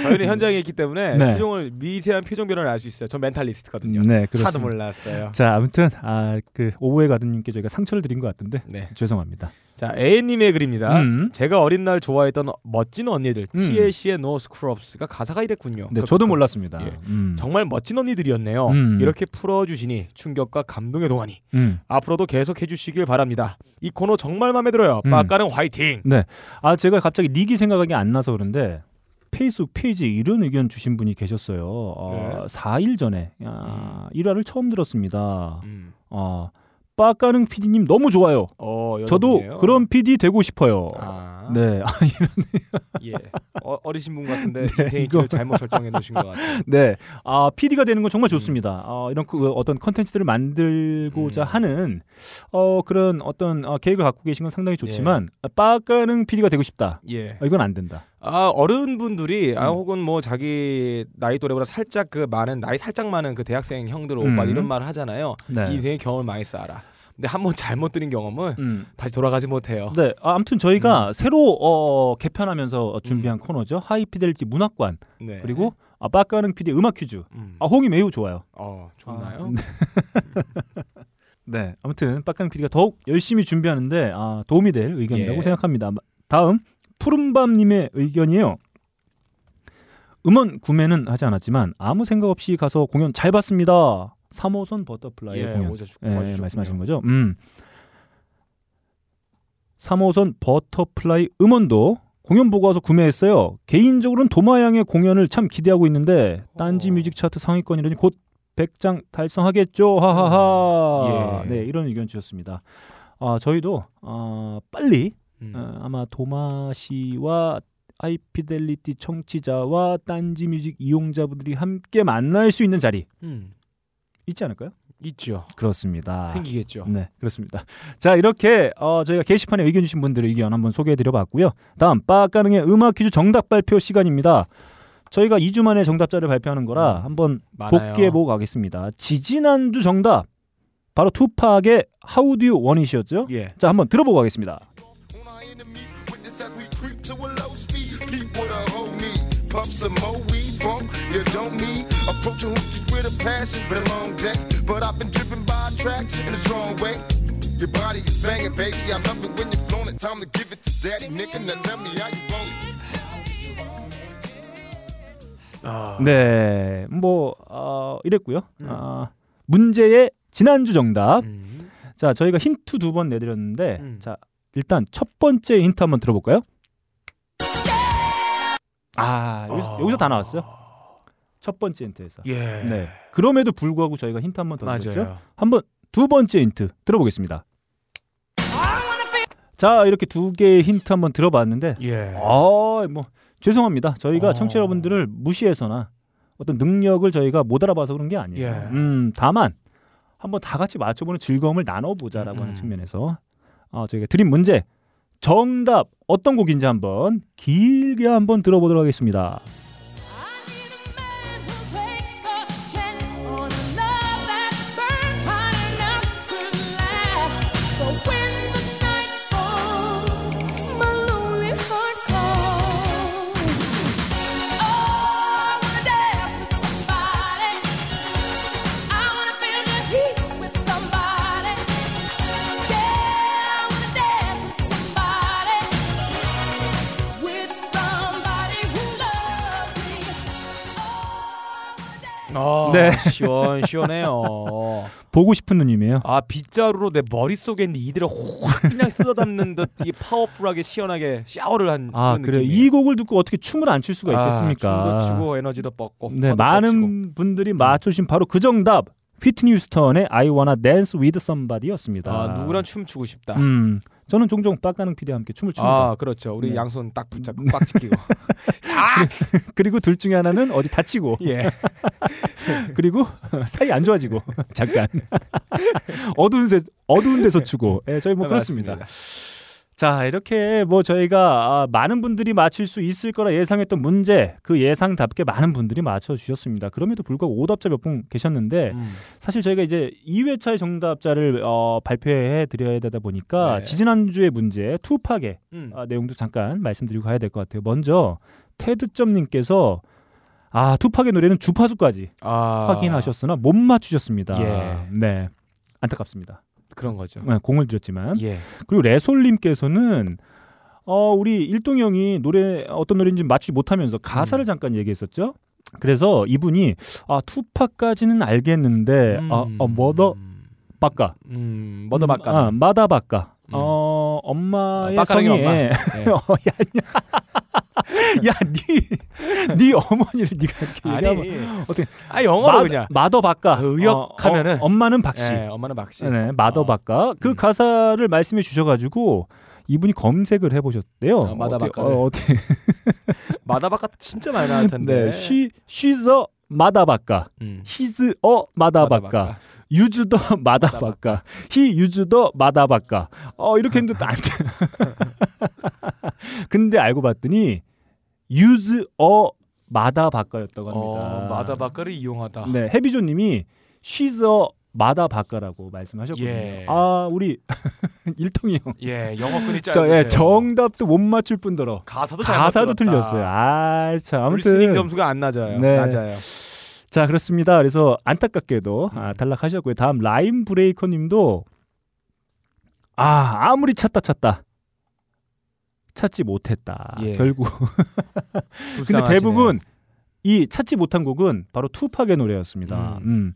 저희는 현장에 있기 때문에 네. 표정을 미세한 표정 변화를 알 수 있어요. 전 mentalist거든요. 네, 하도 그렇습니다. 몰랐어요. 자, 아무튼 아 그 오보의 가든님께 저희가 상처를 드린 것 같은데 네. 죄송합니다. 자, 에이님의 글입니다. 음. 제가 어린 날 좋아했던 멋진 언니들 음. TLC의 No Scrubs가 가사가 이랬군요. 네, 그- 저도 그- 몰랐습니다. 예. 음. 정말 멋진 언니들이었네요. 음. 이렇게 풀어주시니 충격과 감동의 도가니 음. 앞으로도 계속 해주시길 바랍니다. 이 코너 정말 마음에 들어요. 음. 빠까는 화이팅. 네. 아 제가 갑자기 닉이 생각이 안 나서 그런데 페이스북 페이지에 이런 의견 주신 분이 계셨어요. 어, 네. 4일 전에 야, 일화를 처음 들었습니다. 음. 어, 빠까능 PD님 너무 좋아요. 어, 저도. 그런 PD 되고 싶어요. 아, 네. 아, 예. 어, 어리신 분 같은데 네, 인생의 이거- 길을 잘못 설정해 놓으신 것 같아요. 네. 아, PD가 되는 건 정말 좋습니다. 어, 이런 그 어떤 컨텐츠들을 만들고자 음. 하는 어, 그런 어떤 어, 계획을 갖고 계신 건 상당히 좋지만 빠까능 PD가 되고 싶다. 예. 어, 이건 안 된다. 아 어른분들이 아 음. 혹은 뭐 자기 나이 또래보다 살짝 그 많은 나이 살짝 많은 그 대학생 형들 음. 오빠 이런 말을 하잖아요. 네. 인생의 경험을 많이 쌓아라. 근데 한 번 잘못 들인 경험은 음. 다시 돌아가지 못해요. 네, 아, 아무튼 저희가 새로 어, 개편하면서 준비한 코너죠. 하이피델리티 문학관 네. 그리고 아, 빠까능 PD 음악 퀴즈. 음. 아, 홍이 매우 좋아요. 어 좋나요? 아, 네. 네, 아무튼 빠까능 PD가 더욱 열심히 준비하는데 아, 도움이 될 의견이라고 예. 생각합니다. 다음 푸른밤님의 의견이에요. 음원 구매는 하지 않았지만 아무 생각 없이 가서 공연 잘 봤습니다. 3호선 버터플라이 예, 공연. 어제 예, 줬군요. 거죠. 음. 3호선 버터플라이 음원도 공연 보고 와서 구매했어요. 개인적으로는 도마양의 공연을 참 기대하고 있는데 딴지 어. 뮤직 차트 상위권이라니 곧 100장 달성하겠죠. 하하하. 예. 네, 이런 의견 주셨습니다. 아, 저희도 아, 빨리 음. 어, 아마 도마 씨와 하이피델리티 청취자와 딴지 뮤직 이용자분들이 함께 만날 수 있는 자리 음. 있지 않을까요? 있죠. 그렇습니다. 생기겠죠. 네, 그렇습니다. 자, 이렇게 어, 저희가 게시판에 의견 주신 분들의 의견 한번 소개해드려봤고요. 다음 빠가능의 음악 퀴즈 정답 발표 시간입니다. 저희가 2주 만에 정답자를 발표하는 거라 음, 한번 많아요. 복귀해 보고 가겠습니다. 지지난주 정답 바로 투팍의 How Do You Wanit이었죠? 예. 자, 한번 들어보고 가겠습니다. On our enemies, witness as we creep to a low speed. Peep what a hoe need. Puff some more weed, bump. You don't need approaching hoochies with a passion. Been a long day, but I've been driven by attraction in a strong way. Your body is banging, baby. I love it when you're flown it. Time to give it to daddy, nigga. Now tell me how you want it. 아, 네, 뭐 어, 이랬고요. 아, 문제의 지난주 정답. 음. 자, 저희가 힌트 두 번 내드렸는데, 음. 자 일단 첫 번째 힌트 한번 들어볼까요? 아 여기서, 여기서 다 나왔어요. 첫 번째 힌트에서. 예. 네. 그럼에도 불구하고 저희가 힌트 한 번 더 드렸죠. 한번 두 번째 힌트 들어보겠습니다. 자 이렇게 두 개의 힌트 한번 들어봤는데 예. 아 뭐 죄송합니다. 저희가 어. 청취자 여러분들을 무시해서나 어떤 능력을 저희가 못 알아봐서 그런 게 아니에요. 예. 음 다만 한번 다 같이 맞춰보는 즐거움을 나눠보자라고 음. 하는 측면에서 어, 저희가 드린 문제 정답 어떤 곡인지 한번 길게 한번 들어보도록 하겠습니다. 네. 시원 시원해요. 보고 싶은 누님이에요. 아 빗자루로 내 머릿속에 있는 이들을 확 그냥 쓸어담는 듯 이 파워풀하게 시원하게 샤워를 한 아 그런 그래. 이 곡을 듣고 어떻게 춤을 안 출 수가 아, 있겠습니까? 춤도 추고 에너지도 뻗고 네, 많은 분들이 맞춰주신 바로 그 정답. 휘트니 휴스턴의 I Wanna Dance With Somebody였습니다. 아 누구랑 춤 추고 싶다. 음, 저는 종종 빡가능 PD와 함께 춤을 춥니다. 아 그렇죠. 우리 네. 양손 딱 붙잡고 빡 지키고. 그리고 둘 중에 하나는 어디 다치고, 예. 그리고 사이 안 좋아지고 잠깐 어두운 데 어두운 데서 추고. 예, 저희 뭐 그렇습니다. 맞습니다. 자, 이렇게 뭐 저희가 아, 많은 분들이 맞힐 수 있을 거라 예상했던 문제, 그 예상답게 많은 분들이 맞춰 주셨습니다. 그럼에도 불구하고 오답자 몇 분 계셨는데 음. 사실 저희가 이제 2회차의 정답자를 어, 발표해 드려야 되다 보니까 네. 지지난주의 문제 투팍의 음. 아, 내용도 잠깐 말씀드리고 가야 될 것 같아요. 먼저 테드점님께서 아 투팍의 노래는 주파수까지 아 확인하셨으나 못 맞추셨습니다. 예. 네 안타깝습니다. 그런 거죠. 네, 공을 드렸지만 예. 그리고 레솔님께서는 어 우리 일동 형이 노래 어떤 노래인지 맞추지 못하면서 가사를 음. 잠깐 얘기했었죠. 그래서 이분이 아 투팍까지는 알겠는데 아, 어, motherfucker 음, mother 음, fucker. 아, motherfucker 음. 어 엄마의 아, 성이 엄마. 예. 예. 어, 야, 야, 네, 네 어머니를 네가 이렇게 아니, 얘기하면 어떻게 아 영어로 마, 그냥. motherfucker 그 의역하면은. 어, 어, 엄마는 박씨 예, 엄마는 박씨. 네, mother 어. fucker 그 음. 가사를 말씀해 주셔가지고 이분이 검색을 해보셨대요. 어, mother 어떻게- fucker를. 어, 어떻게 motherfucker 진짜 많이 나올 텐데. 네, she she's a motherfucker, 음. he's a motherfucker, use the motherfucker, he use the motherfucker. 어 이렇게 했는데 안 돼. 근데 알고 봤더니 use a motherfucker였다고 합니다. 어, motherfucker를 이용하다. 네, 해비조님이 she's a motherfucker라고 말씀하셨거든요. 예. 아 우리 일통이 형. 예, 영어끈이. 저, 예, 정답도 못 맞출 뿐더러 가사도 잘 가사도. 틀렸어요. 아, 참 listening 아무튼 점수가 안 낮아요. 네. 낮아요. 자 그렇습니다. 그래서 안타깝게도 음. 아, 탈락하셨고요. 다음 라임 브레이커님도 아 아무리 찾다 찾다 찾지 못했다. 예. 결국 근데. 대부분 이 찾지 못한 곡은 바로 투팍의 노래였습니다. 음. 음.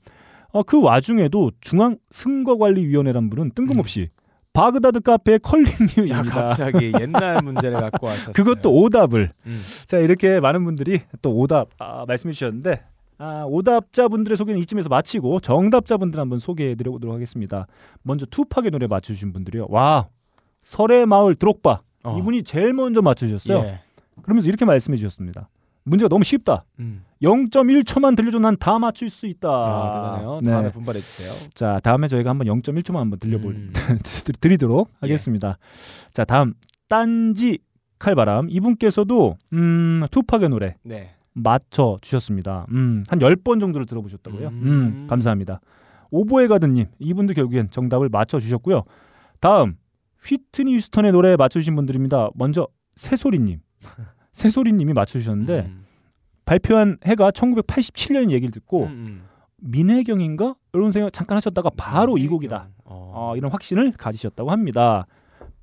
어, 그 와중에도 중앙 선거관리위원회란 분은 뜬금없이 바그다드 카페의 야 컬링님입니다. 갑자기 옛날 문제를 갖고 와셨어요. 그것도 오답을 음. 자 이렇게 많은 분들이 또 오답 아, 말씀해 주셨는데 아, 오답자분들의 소개는 이쯤에서 마치고 정답자분들 한번 소개해 드려 보도록 하겠습니다. 먼저 투팍의 노래 맞춰주신 분들이요. 와 설의 마을 드록바 어. 이분이 제일 먼저 맞춰주셨어요. 예. 그러면서 이렇게 말씀해 주셨습니다. 문제가 너무 쉽다. 음. 0.1초만 들려줘 난 다 맞출 수 있다. 아, 대단해요. 네. 다음에 분발해 주세요. 자 다음에 저희가 한번 0.1초만 한번 들려볼 음. 드리도록 하겠습니다. 자 다음 딴지 칼바람 이분께서도 음 투팍의 노래 네. 맞춰 주셨습니다. 음, 한 10번 정도를 들어보셨다고요? 음. 음, 감사합니다. 오보에 가든 님, 이분도 결국엔 정답을 맞춰 주셨고요. 다음, 휘트니 휴스턴의 노래 맞춰 주신 분들입니다. 먼저, 새소리 님. 새소리님이 맞춰 주셨는데, 음. 발표한 해가 1987년 얘기를 듣고, 음, 음. 민혜경인가? 이런 생각 잠깐 하셨다가 바로 이 곡이다. 어. 어, 이런 확신을 가지셨다고 합니다.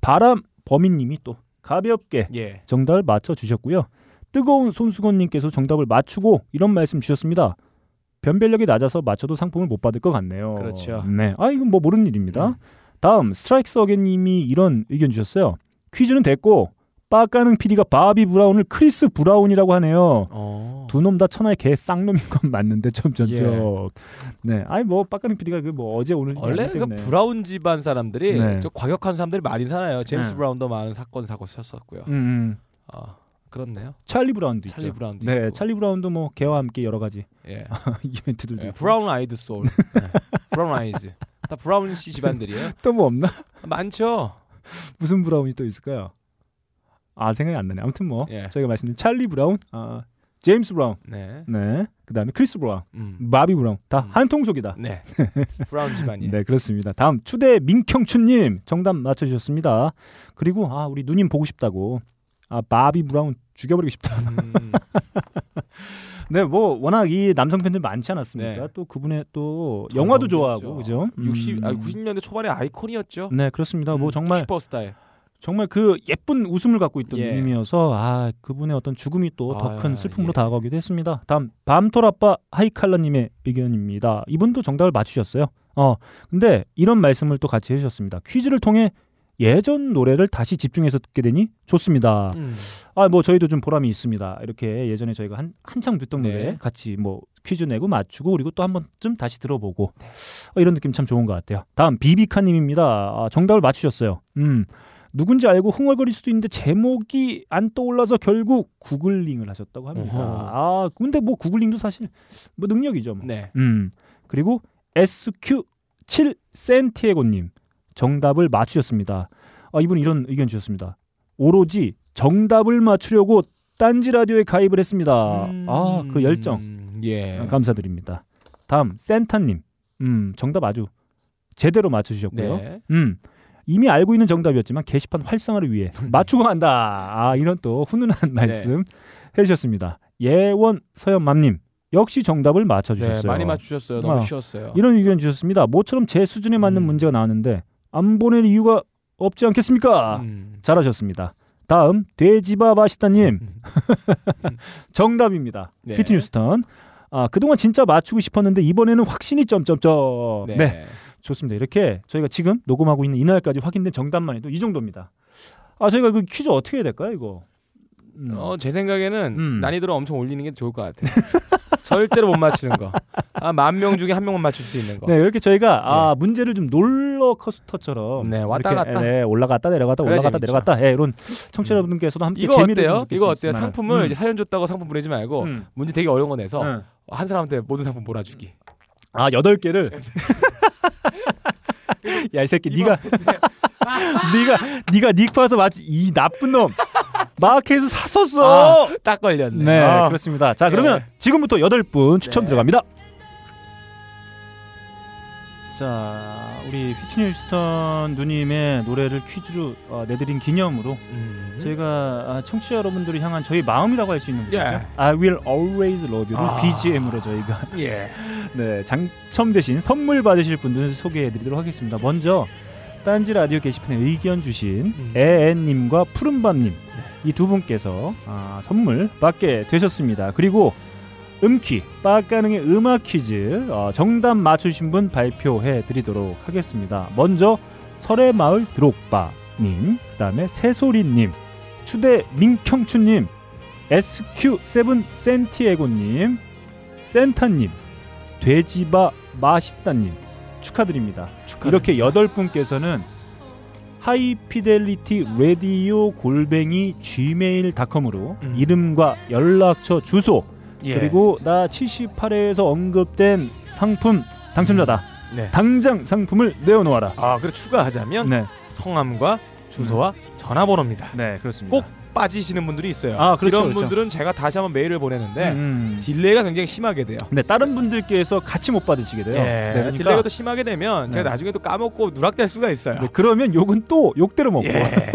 바람 범인님이 또 가볍게 예. 정답을 맞춰 주셨고요. 뜨거운 손수건님께서 정답을 맞추고 이런 말씀 주셨습니다. 변별력이 낮아서 맞춰도 상품을 못 받을 것 같네요. 그렇죠. 네, 아 이건 뭐 모르는 일입니다. 음. 다음 스트라이크스 어게님이 이런 의견 주셨어요. 퀴즈는 됐고 빠까능 PD가 바비 브라운을 크리스 브라운이라고 하네요. 어. 두놈 다 천하의 개 쌍놈인 건 맞는데 점점점. 예. 네, 아니 뭐 빠까능 PD가 그 뭐 어제 오늘 원래 그. 브라운 집안 사람들이 네. 저 과격한 사람들이 많이 살아요. 제임스 네. 브라운도 많은 사건 사고 썼었고요. 음, 음. 아 그렇네요. 찰리 브라운도 찰리 있죠. 브라운도 네, 있고. 찰리 브라운도 뭐 개와 함께 여러 가지 예. 이벤트들도 예. 브라운 아이드 소울. 네. 브라운 아이즈. 다 브라운 씨 집안들이에요. 또 뭐 없나? 많죠. 무슨 브라운이 또 있을까요? 아 생각이 안 나네. 아무튼 뭐 예. 저희가 말씀드린 찰리 브라운, 아 제임스 브라운, 네. 네, 그다음에 크리스 브라운, 음. 바비 브라운 다 음. 한 통속이다. 네. 브라운 집안이에요. 네 그렇습니다. 다음 추대 민경춘님 정답 맞춰주셨습니다. 그리고 아 우리 누님 보고 싶다고 아 바비 브라운 죽여버리고 싶다. 음. 네 뭐 워낙 이 남성 팬들 많지 않았습니까? 네. 또 그분의 또 영화도 좋아하고 그죠? 60, 음. 아, 90년대 초반의 아이콘이었죠. 네 그렇습니다. 뭐 음, 정말 슈퍼스타의. 정말 그 예쁜 웃음을 갖고 있던 예. 누님이어서 아 그분의 어떤 죽음이 또 더큰 아, 슬픔으로 예. 다가가기도 했습니다. 다음 밤톨아빠 하이칼라님의 의견입니다. 이분도 정답을 맞추셨어요. 어 근데 이런 말씀을 또 같이 해주셨습니다. 퀴즈를 통해 예전 노래를 다시 집중해서 듣게 되니 좋습니다. 음. 아뭐 저희도 좀 보람이 있습니다. 이렇게 예전에 저희가 한 한창 듣던 네. 노래 같이 뭐 퀴즈 내고 맞추고 그리고 또 한 번쯤 다시 들어보고 네. 어, 이런 느낌 참 좋은 것 같아요. 다음 비비카님입니다. 아, 정답을 맞추셨어요. 음 누군지 알고 흥얼거릴 수도 있는데 제목이 안 떠올라서 결국 구글링을 하셨다고 합니다. 어허. 아 근데 뭐 구글링도 사실 뭐 능력이죠. 뭐. 네. 음 그리고 SQ7 센티에고님 정답을 맞추셨습니다. 아, 이분 이런 의견 주셨습니다. 오로지 정답을 맞추려고 딴지 라디오에 가입을 했습니다. 아그 열정 음, 예. 아, 감사드립니다. 다음 센타님, 음 정답 아주 제대로 맞춰주셨고요. 네. 음 이미 알고 있는 정답이었지만 게시판 활성화를 위해 맞추고 간다. 아 이런 또 훈훈한 말씀 해주셨습니다. 예원 서연맘님 역시 정답을 맞춰주셨어요. 네, 많이 맞추셨어요. 너무 아, 쉬웠어요. 이런 의견 주셨습니다. 모처럼 제 수준에 맞는 음. 문제가 나왔는데 안 보낼 이유가 없지 않겠습니까? 음. 잘하셨습니다. 다음 돼지바 맛있다님 정답입니다. 네. 피트 뉴스턴. 아 그동안 진짜 맞추고 싶었는데 이번에는 확신이 점점점. 네. 네. 좋습니다. 이렇게 저희가 지금 녹음하고 있는 이날까지 확인된 정답만 해도 이 정도입니다. 아 저희가 그 퀴즈 어떻게 해야 될까요 이거? 음. 어, 제 생각에는 음. 난이도를 엄청 올리는 게 좋을 것 같아요. 절대로 못 맞추는 거. 아, 만 명 중에 한 명만 맞출 수 있는 거. 네 이렇게 저희가 아 문제를 좀 롤러코스터처럼 네, 왔다 이렇게, 갔다. 네, 올라갔다 내려갔다 올라갔다 재밌죠. 내려갔다 예, 이런 청취자 여러분들께서도 함께 이거 재미를 좀 어때요? 이거 수 어때요? 상품을 음. 이제 사연 줬다고 상품 보내지 말고 음. 문제 되게 어려운 거 내서 음. 한 사람한테 모든 상품 몰아주기. 아 여덟 개를 야 이 새끼 네가 네가 네가 닉파서 맞지 이 나쁜 놈 마켓에서 샀었어. 아, 딱 걸렸네. 네 아. 그렇습니다. 자 그러면 네. 지금부터 여덟 분 추첨 네. 들어갑니다. 자 우리 휘트니 휴스턴 누님의 노래를 퀴즈로 어, 내드린 기념으로 음. 저희가 아, 청취자 여러분들을 향한 저희 마음이라고 할 수 있는 거죠. 예. I will always love you를 아. BGM으로 저희가 예. 네, 당첨 대신 선물 받으실 분들 소개해드리도록 하겠습니다. 먼저 딴지 라디오 게시판에 의견 주신 음. 애애님과 푸른밤님 이 두 분께서 아, 선물 받게 되셨습니다. 그리고 음퀴 빠까능의 음악 퀴즈 어, 정답 맞추신 분 발표해 드리도록 하겠습니다. 먼저 설해마을 드록바님, 그 다음에 새소리님, 추대 민경춘님, SQ7 센티에고님, 센타님, 돼지바 맛있다님 축하드립니다. 이렇게 여덟 분께서는 하이피델리티 라디오 골뱅이 gmail.com으로 음. 이름과 연락처 주소 예. 그리고 나 78회에서 언급된 상품 당첨자다. 네. 당장 상품을 내어놓아라. 아, 그리고 추가하자면 네, 성함과 주소와 전화번호입니다. 네 그렇습니다. 꼭 빠지시는 분들이 있어요. 아, 그렇죠, 이런 그렇죠. 분들은 제가 다시 한번 메일을 보내는데 음, 음. delay가 굉장히 심하게 돼요. 네 다른 분들께서 같이 못 받으시게 돼요. 예, 네, 그러니까 delay가 또 심하게 되면 제가 네. 나중에 또 까먹고 누락될 수가 있어요. 네, 그러면 욕은 또 욕대로 먹고. 예.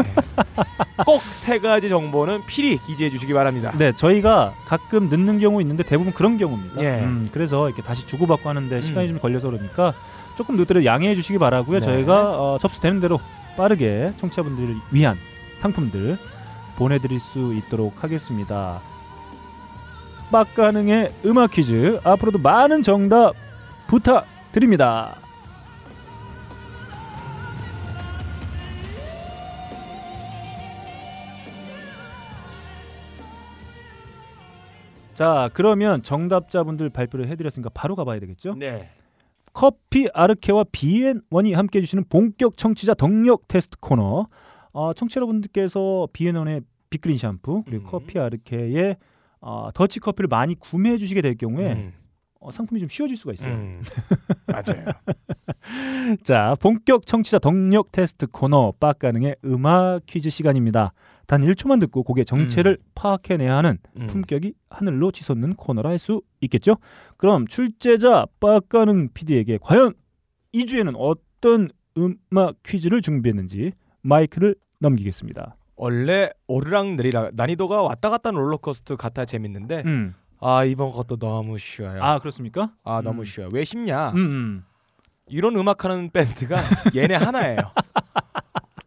꼭세 가지 정보는 필히 기재해 주시기 바랍니다. 네, 저희가 가끔 늦는 경우 있는데 대부분 그런 경우입니다. 예. 음, 그래서 이렇게 다시 주고받고 하는데 시간이 음. 좀 걸려서 그러니까 조금 늦더라도 양해해 주시기 바라고요. 네. 저희가 어, 접수되는 대로 빠르게 청취자분들을 위한 상품들 보내드릴 수 있도록 하겠습니다. 빡가능의 음악 퀴즈 앞으로도 많은 정답 부탁드립니다. 자 그러면 정답자분들 발표를 해드렸으니까 바로 가봐야 되겠죠? 네. 커피 아르케와 비엔원이 함께 해주시는 본격 청취자 덕력 테스트 코너. 아, 청취자분들께서 비엔원의 빅그린 샴푸 그리고 음. 커피 아르케의 어, 더치 커피를 많이 구매해 주시게 될 경우에 음. 어, 상품이 좀 쉬워질 수가 있어요. 음. 맞아요. 자, 본격 청취자 덕력 테스트 코너 빡가능의 음악 퀴즈 시간입니다. 단 1초만 듣고 곡의 정체를 파악해내야 하는 음. 품격이 하늘로 치솟는 코너라 할 수 있겠죠? 그럼 출제자 빡가능 PD에게 과연 이 주에는 어떤 음악 퀴즈를 준비했는지 마이크를 넘기겠습니다. 원래 오르락 내리락 난이도가 왔다 갔다 하는 롤러코스터 같아 재밌는데 음. 아 이번 것도 너무 쉬워요. 아, 그렇습니까? 아 너무 음. 쉬워요. 왜 쉽냐? 음, 음. 이런 음악하는 밴드가 얘네 하나예요.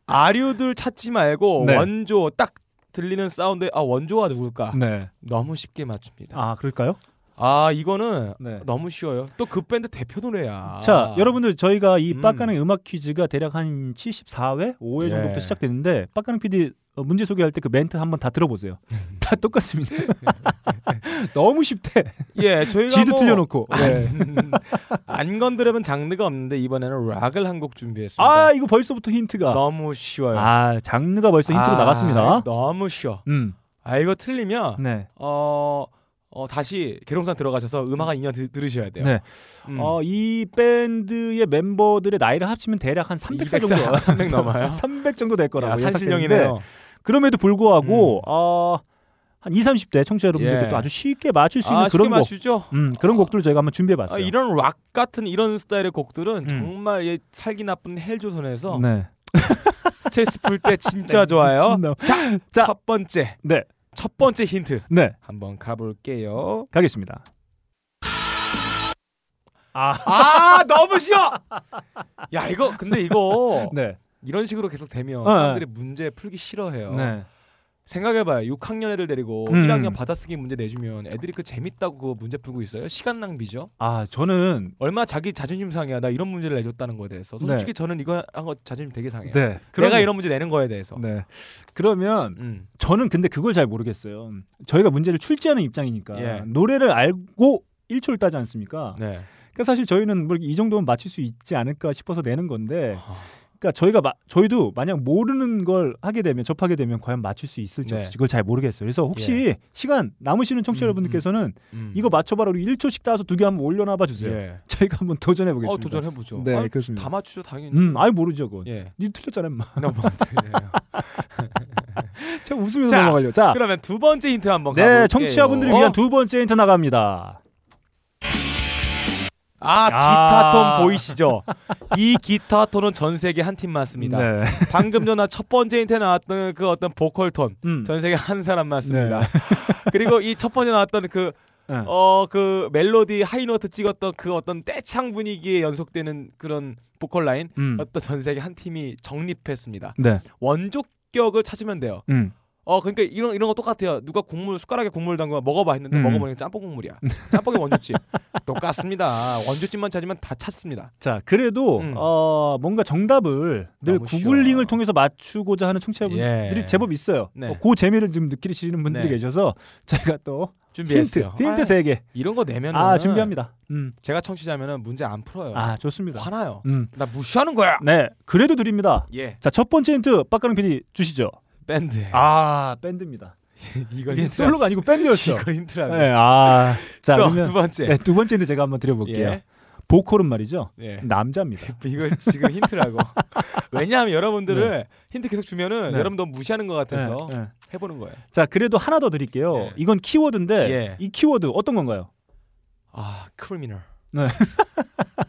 아류들 찾지 말고 네. 원조 딱 들리는 사운드에 아 원조가 누굴까? 네. 너무 쉽게 맞춥니다. 아, 그럴까요? 아 이거는 네. 너무 쉬워요. 또 그 밴드 대표 노래야. 자, 여러분들 저희가 이 음. 빡가능 음악 퀴즈가 대략 한 74회, 5회 예. 정도부터 시작됐는데 빡가능 PD 어, 문제 소개할 때 그 멘트 한번 다 들어보세요. 다 똑같습니다. 너무 쉽대. 예, 저희가 지도 뭐 틀려놓고. 네. 안 건드려본 장르가 없는데 이번에는 락을 한 곡 준비했습니다. 아, 이거 벌써부터 힌트가. 너무 쉬워요. 아, 장르가 벌써 힌트로 아, 나갔습니다. 너무 쉬워. 음, 아 이거 틀리면 네. 어, 어 다시 개롱산 들어가셔서 음악 한 2년 드, 들으셔야 돼요. 네. 음. 어, 이 밴드의 멤버들의 나이를 합치면 대략 한 300살 200 정도. 300 넘어요? 300 정도 될 거라고 산신령이네요. 그럼에도 불구하고 음. 어, 한 20, 30대 청취자 여러분들께 예. 또 아주 쉽게 맞출 수 있는 아, 그런 곡. 맞추죠. 음, 그런 아. 곡들을 저희가 한번 준비해 아, 봤어요. 이런 락 같은 이런 스타일의 곡들은 음. 정말 예, 살기 나쁜 헬조선에서 네. 스트레스 풀 때 진짜 좋아요. 미친놈. 자, 자. 첫 번째, 네. 첫 번째 힌트 네. 한번 가볼게요. 가겠습니다. 아, 아, 너무 쉬워. 야, 이거 근데 이거 네. 이런 식으로 계속 되면 어, 사람들이 문제 풀기 싫어해요. 네. 생각해봐요. 6학년 애들 데리고 음. 1학년 받아쓰기 문제 내주면 애들이 그 재밌다고 그거 문제 풀고 있어요. 시간 낭비죠. 아, 저는 얼마 자기 자존심 상해야 나 이런 문제를 내줬다는 거에 대해서 솔직히 저는 이거 한 거 자존심 되게 상해요. 네. 내가 그러면- 이런 문제 내는 거에 대해서. 네. 그러면 음. 저는 근데 그걸 잘 모르겠어요. 저희가 문제를 출제하는 입장이니까 예. 노래를 알고 1초를 따지 않습니까? 네. 그러니까 사실 저희는 뭐 이 정도면 맞출 수 있지 않을까 싶어서 내는 건데 아. 그러니까 저희가 마, 저희도 만약 모르는 걸 하게 되면 접하게 되면 과연 맞출 수 있을지 네. 없을지 그걸 잘 모르겠어요. 그래서 혹시 시간 남으시는 청취자 음, 여러분들께서는 음. 이거 맞춰봐라 우리 1초씩 따서 두 개 한번 올려놔 봐 주세요. 예. 저희가 한번 도전해 보겠습니다. 어 도전해 보죠. 네, 그렇습니다. 다 맞추죠 당연히. 음, 아예 모르죠, 그건. 예. 니 틀렸잖아, 임마. 너무 틀려요. 제가 웃으면서 자, 넘어가려. 자, 그러면 두 번째 힌트 한번 가볼게요. 네, 청취자분들을 위한 두 번째 힌트 나갑니다. 아 아. 기타 톤 보이시죠? 이 기타 톤은 전 세계 한 팀만 씁니다. 네. 방금 전에 첫 번째 힌트에 나왔던 그 어떤 보컬 톤 음. 전 세계 한 사람만 씁니다. 네. 그리고 이 첫 번째 나왔던 그 네. 어 그 멜로디 high note 찍었던 그 어떤 떼창 분위기에 연속되는 그런 보컬 라인 음. 어떤 전 세계 한 팀이 정립했습니다. 네. 원조격을 찾으면 돼요. 음. 어 그러니까 이런 이런 거 똑같아요. 누가 국물 숟가락에 국물 담가 먹어봐 했는데 음. 먹어보니까 짬뽕 국물이야. 짬뽕이 원조집 똑같습니다. 원조집만 찾으면 다 찾습니다. 자, 그래도 음. 어, 뭔가 정답을 늘 구글링을 쉬워. 통해서 맞추고자 하는 청취자분들이 예. 제법 있어요. 네. 어, 그 재미를 좀 느끼시는 분들이 네. 계셔서 저희가 또 힌트, 준비했어요. 힌트 아유, 세 개. 이런 거 내면은 아, 준비합니다. 음. 제가 청취자면은 문제 안 풀어요. 아, 좋습니다. 화나요. 음. 나 무시하는 거야. 네, 그래도 드립니다. 예. 자, 첫 번째 힌트 빡가는 PD 주시죠. 밴드. 아, 밴드입니다. 이걸 이게 힌트라- 솔로가 아니고 밴드였어. 이걸 힌트라고. 네, 아, 자, 또 그러면 두 번째. 네, 두 번째 힌트 제가 한번 드려볼게요. 예. 보컬은 말이죠. 예. 남자입니다. 이거 지금 힌트라고. 왜냐하면 여러분들을 힌트 계속 주면은 네. 여러분 너무 무시하는 것 같아서 네, 네. 해보는 거예요. 자, 그래도 하나 더 드릴게요. 예. 이건 키워드인데 예. 이 키워드 어떤 건가요? 아, criminal. 네.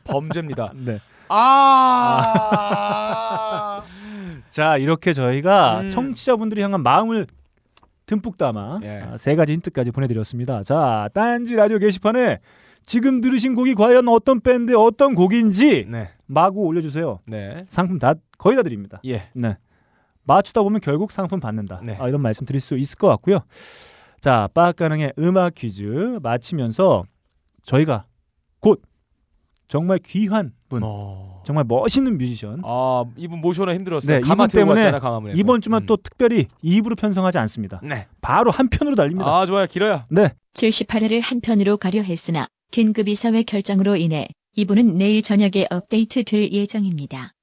범죄입니다. 네. 아. 자, 이렇게 저희가 음. 청취자분들이 향한 마음을 듬뿍 담아 예. 아, 세 가지 힌트까지 보내드렸습니다. 자, 딴지 라디오 게시판에 지금 들으신 곡이 과연 어떤 밴드의 어떤 곡인지 네. 마구 올려주세요. 네. 상품 다 거의 다 드립니다. 예. 네. 맞추다 보면 결국 상품 받는다. 네. 아, 이런 말씀 드릴 수 있을 것 같고요. 자, 빠가능의 음악 퀴즈 마치면서 저희가 곧 정말 귀한 분, 어. 정말 멋있는 뮤지션. 아 이분 모셔는 힘들었어요. 네, 가마 이분 때문에 왔잖아. 이번 주만 음. 또 특별히 2부로 편성하지 않습니다. 네. 바로 한 편으로 달립니다. 아 좋아요 길어요. 네. 78회를 한 편으로 가려 했으나 긴급 이사회 결정으로 인해 이분은 내일 저녁에 업데이트 될 예정입니다.